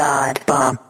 God bomb.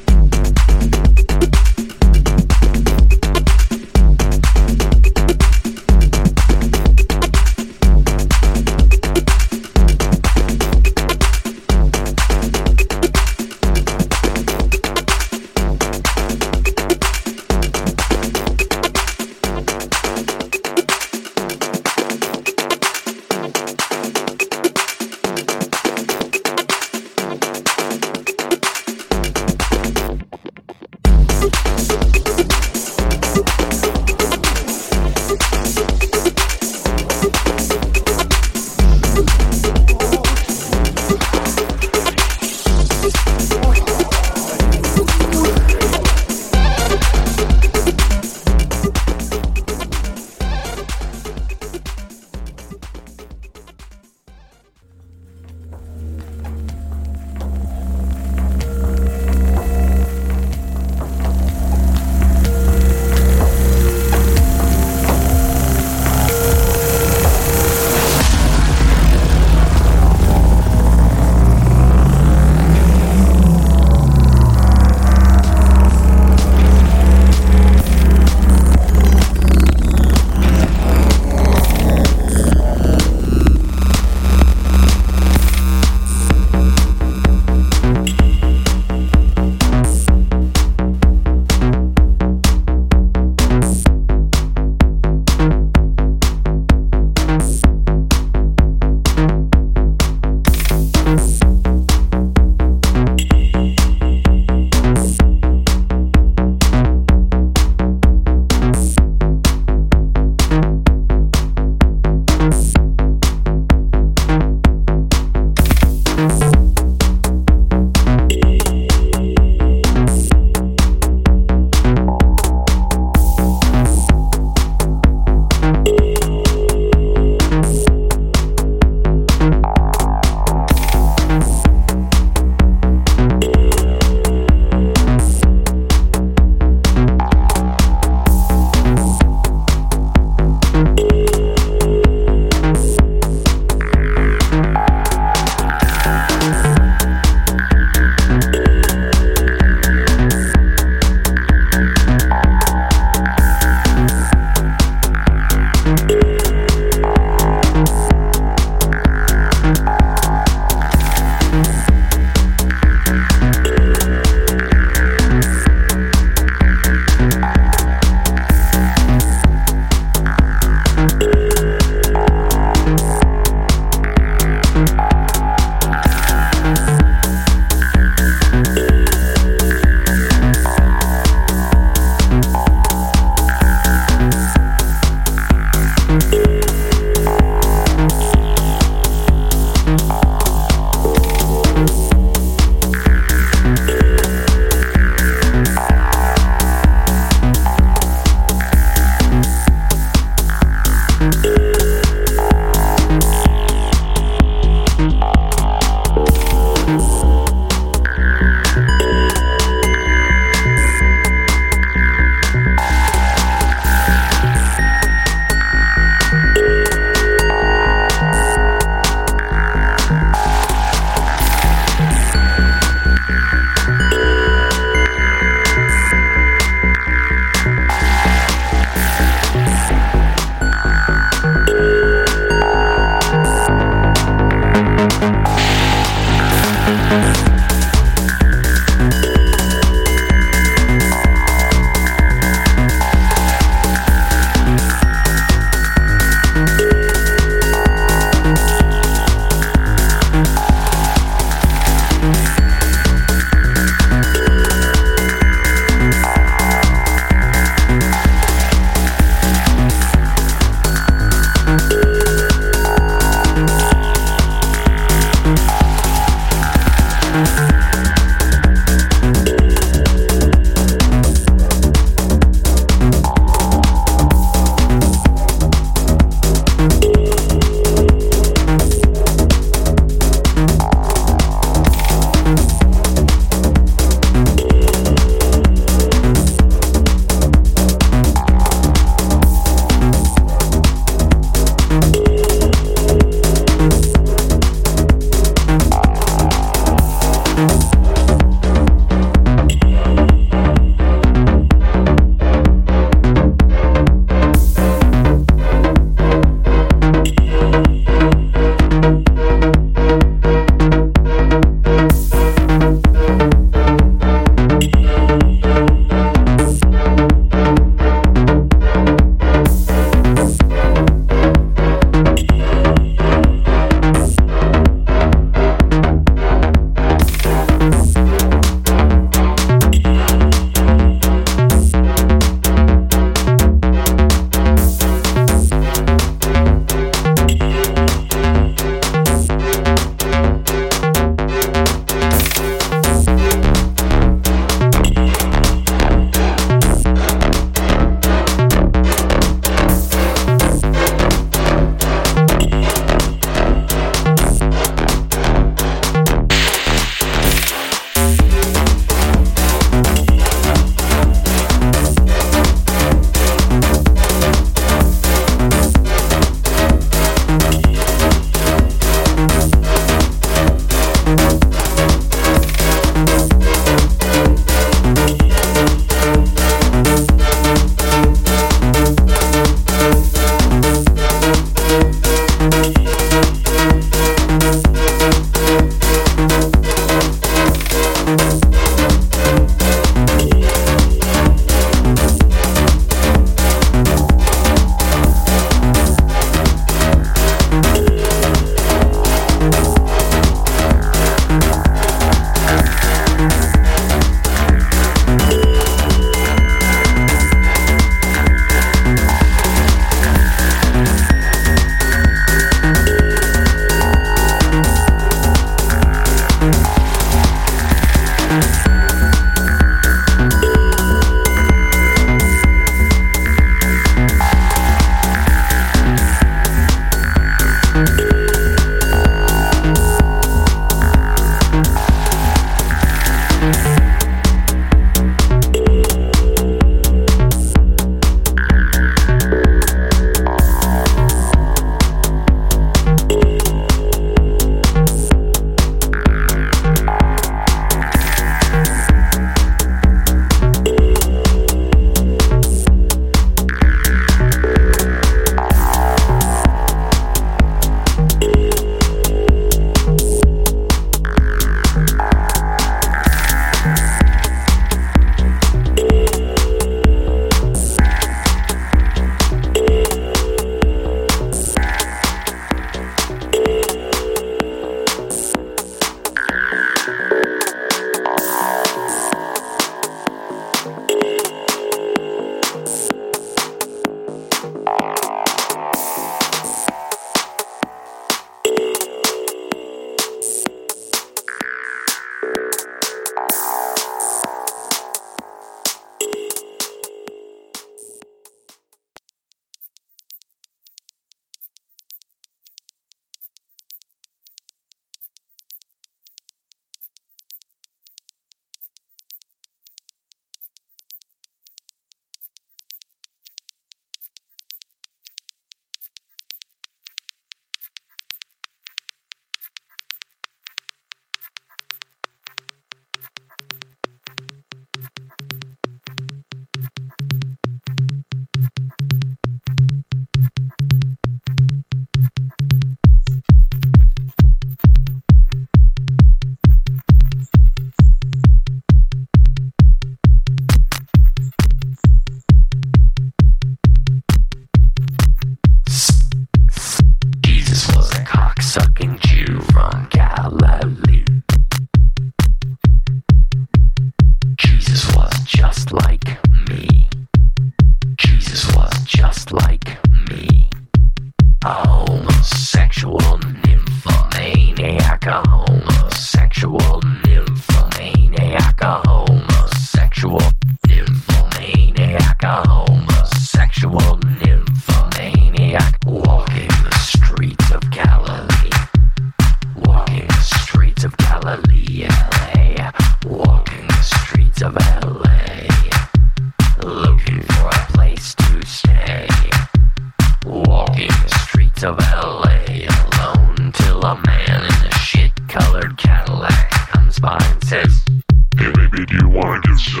The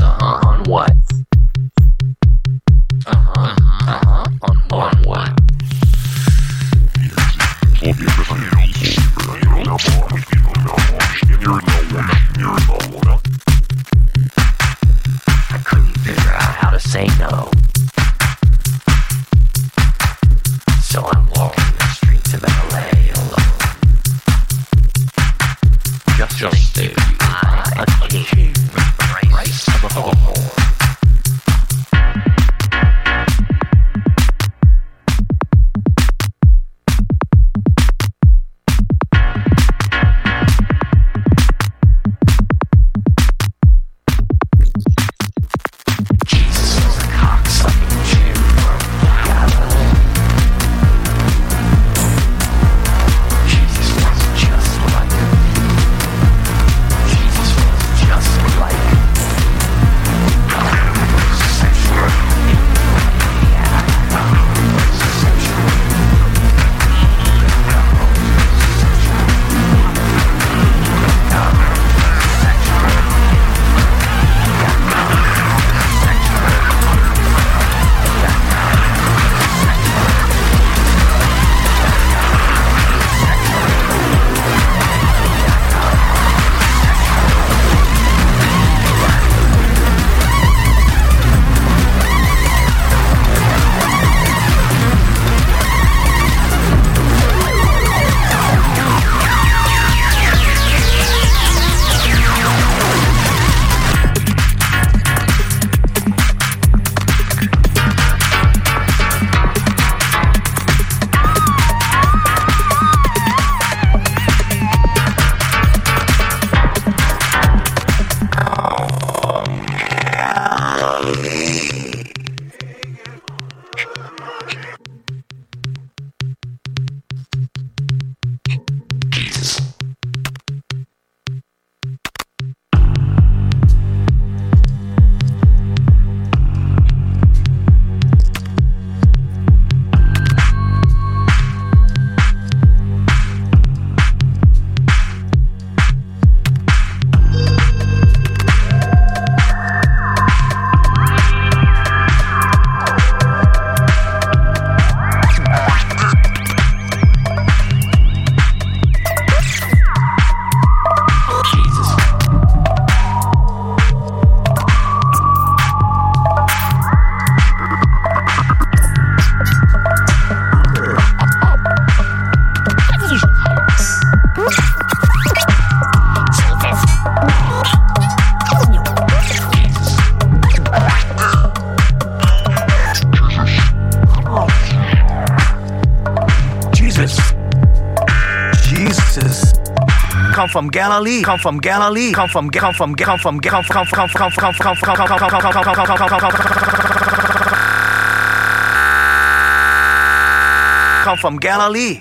-huh on what? Uh huh, uh huh, on, on what? I couldn't figure out how to say no. Galilee, come from Galilee, come from come from come from come from come from come from come from come from come from. Come from Galilee.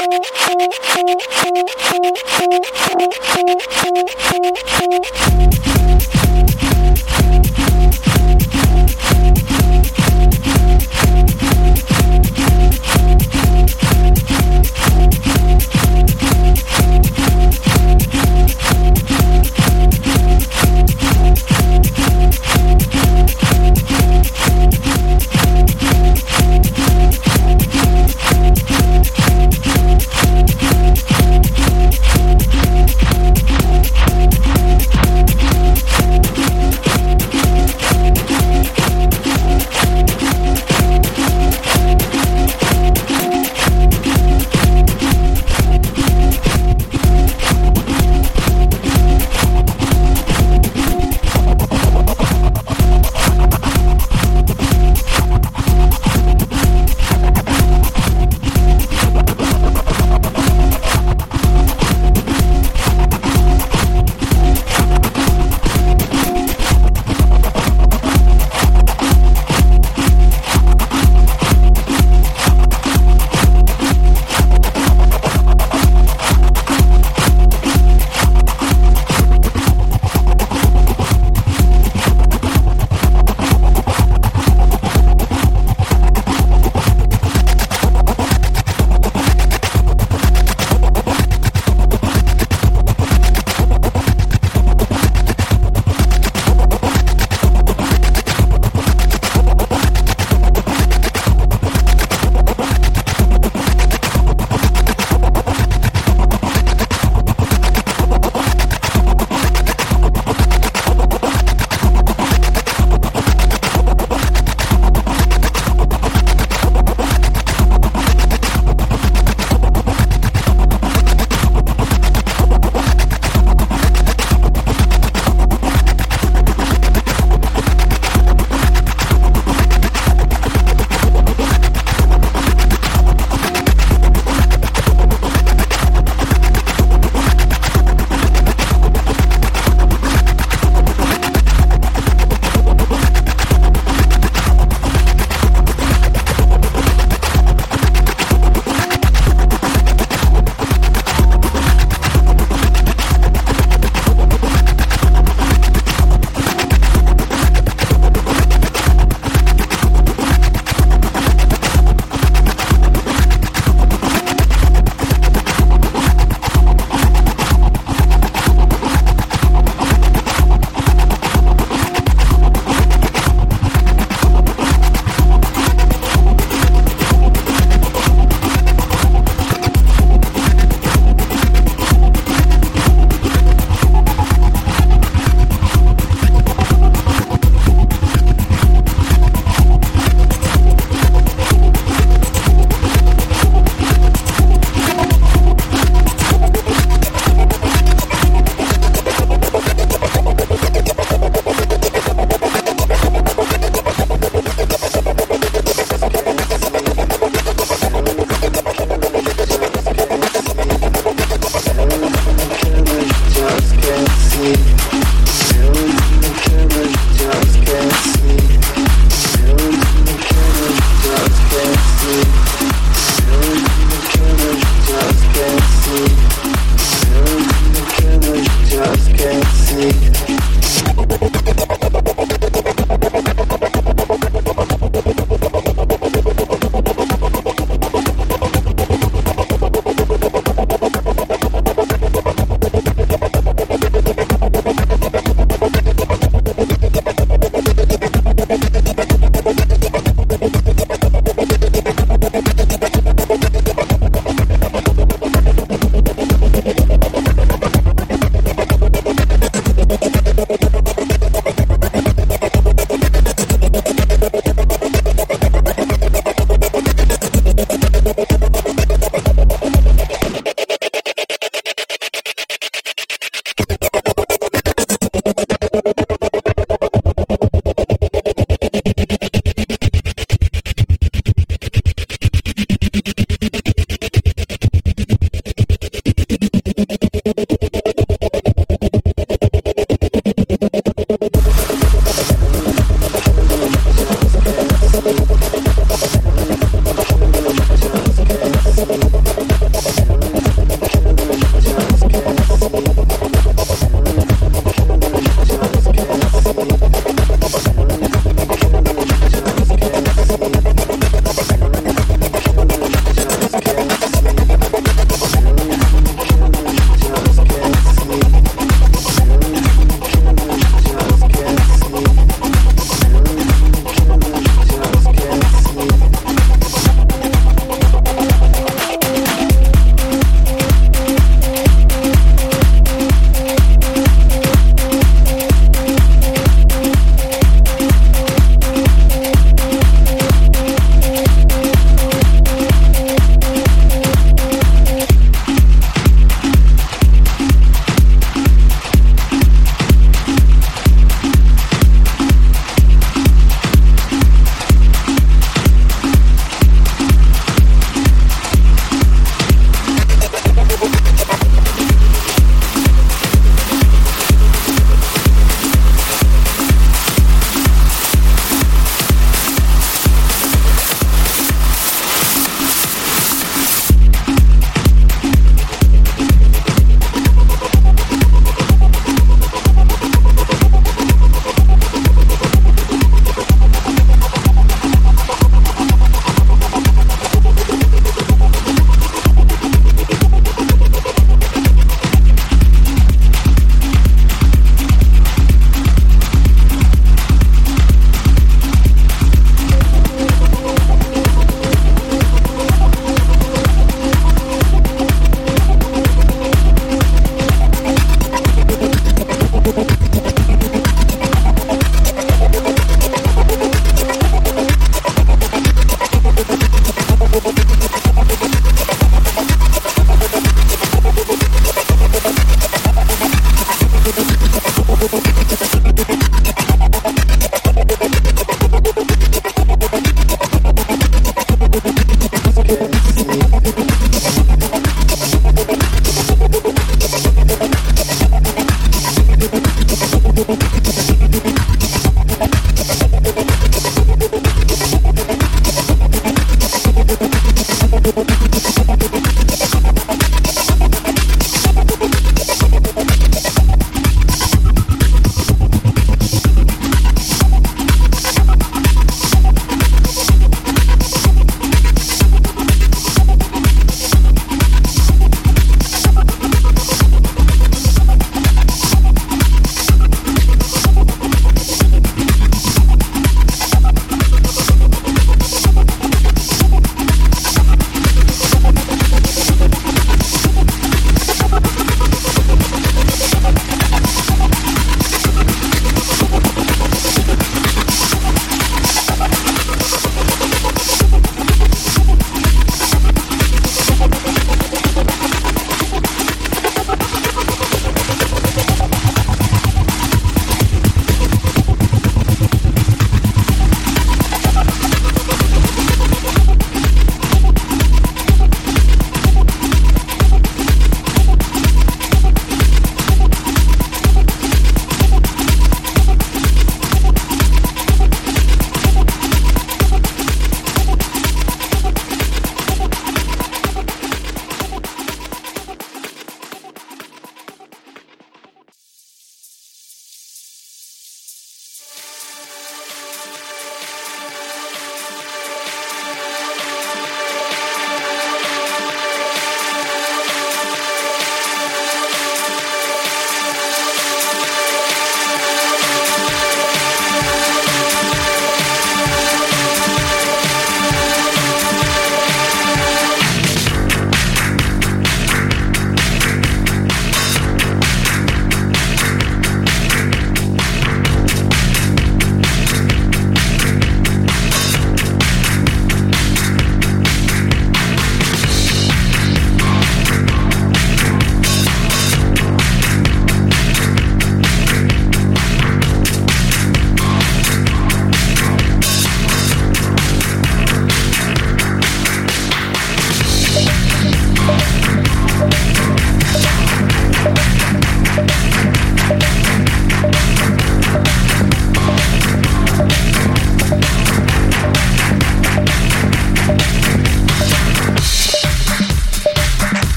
Thank you.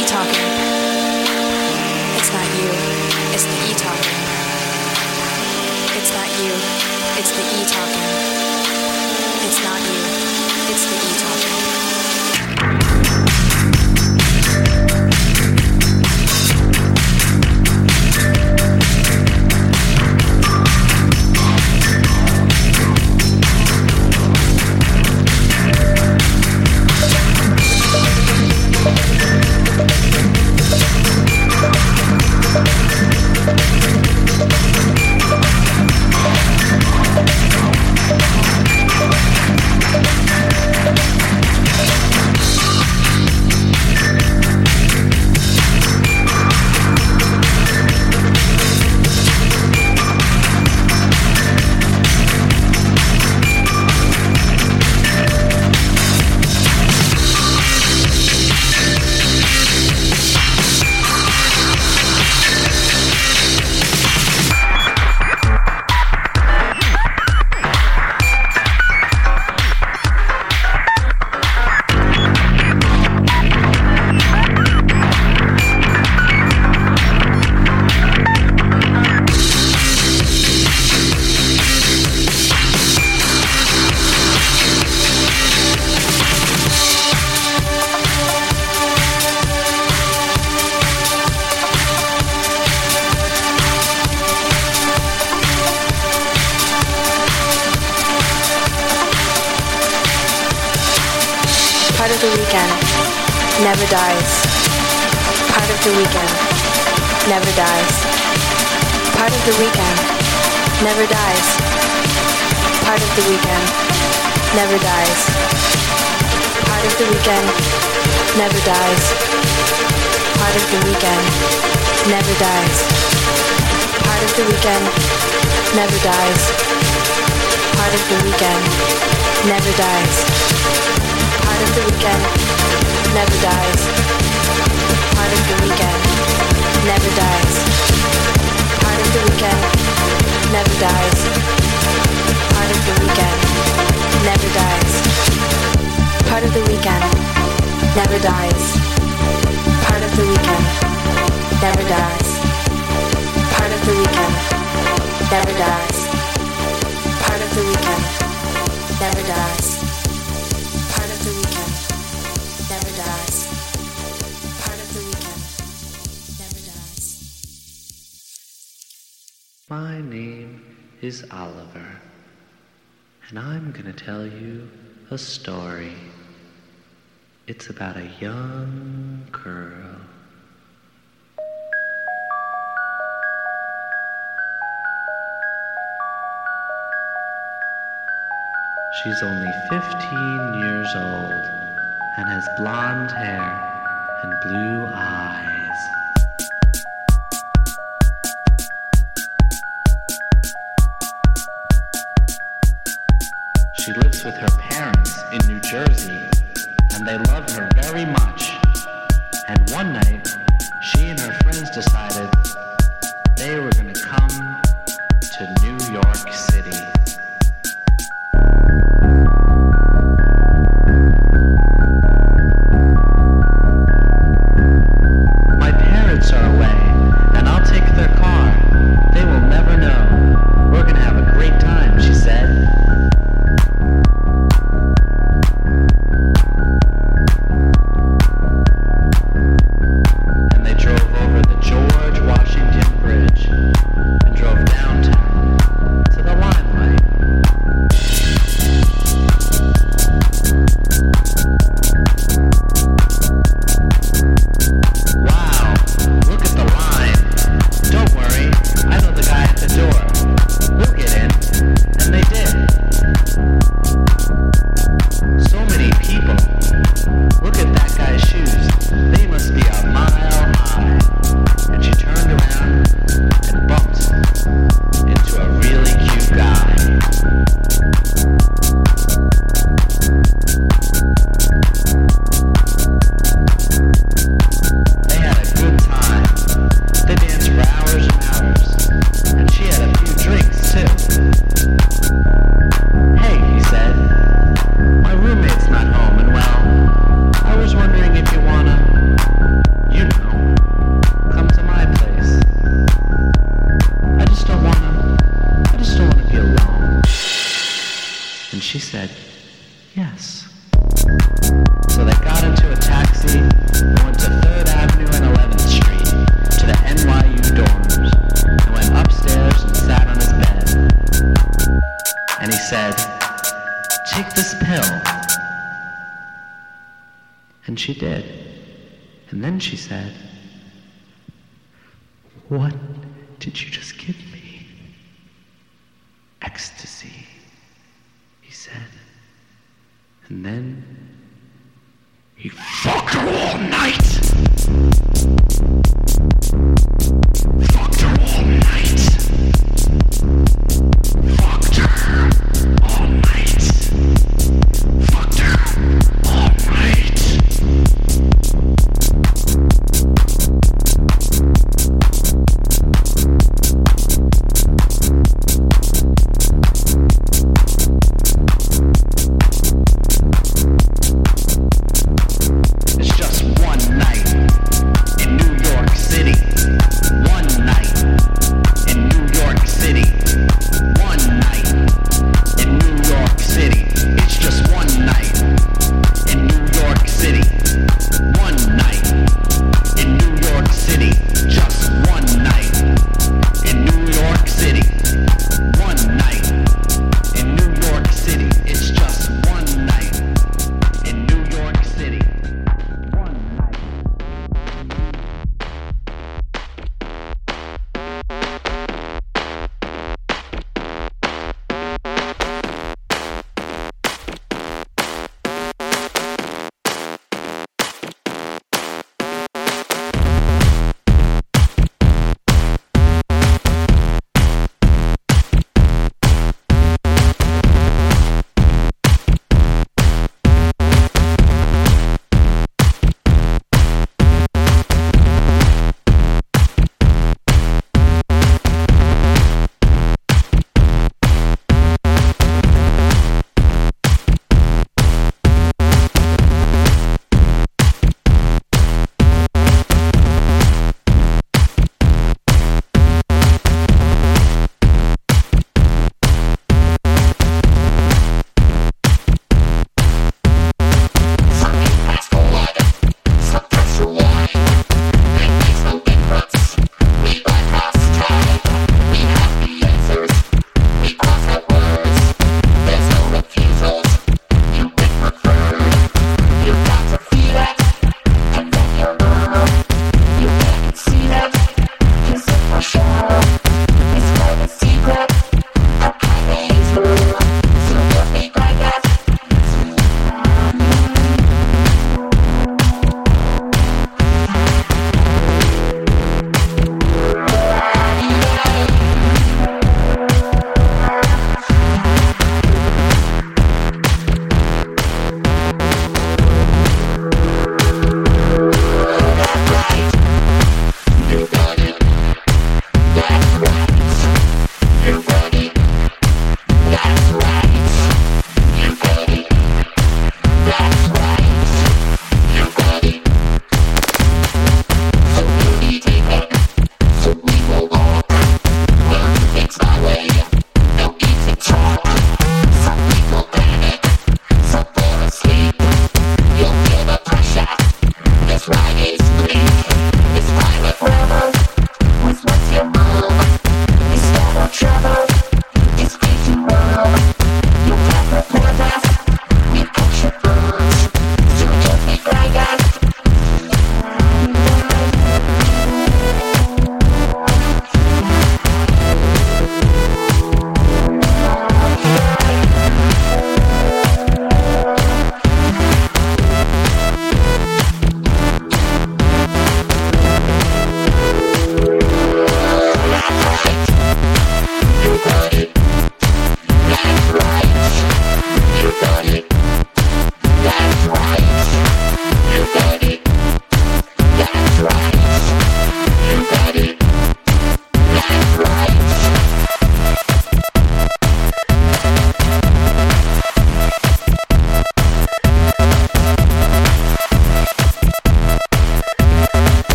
e-talking. It's not you, it's the e-talking. It's not you, it's the e-talking. It's not you, it's the E. And one night, she and her friends decided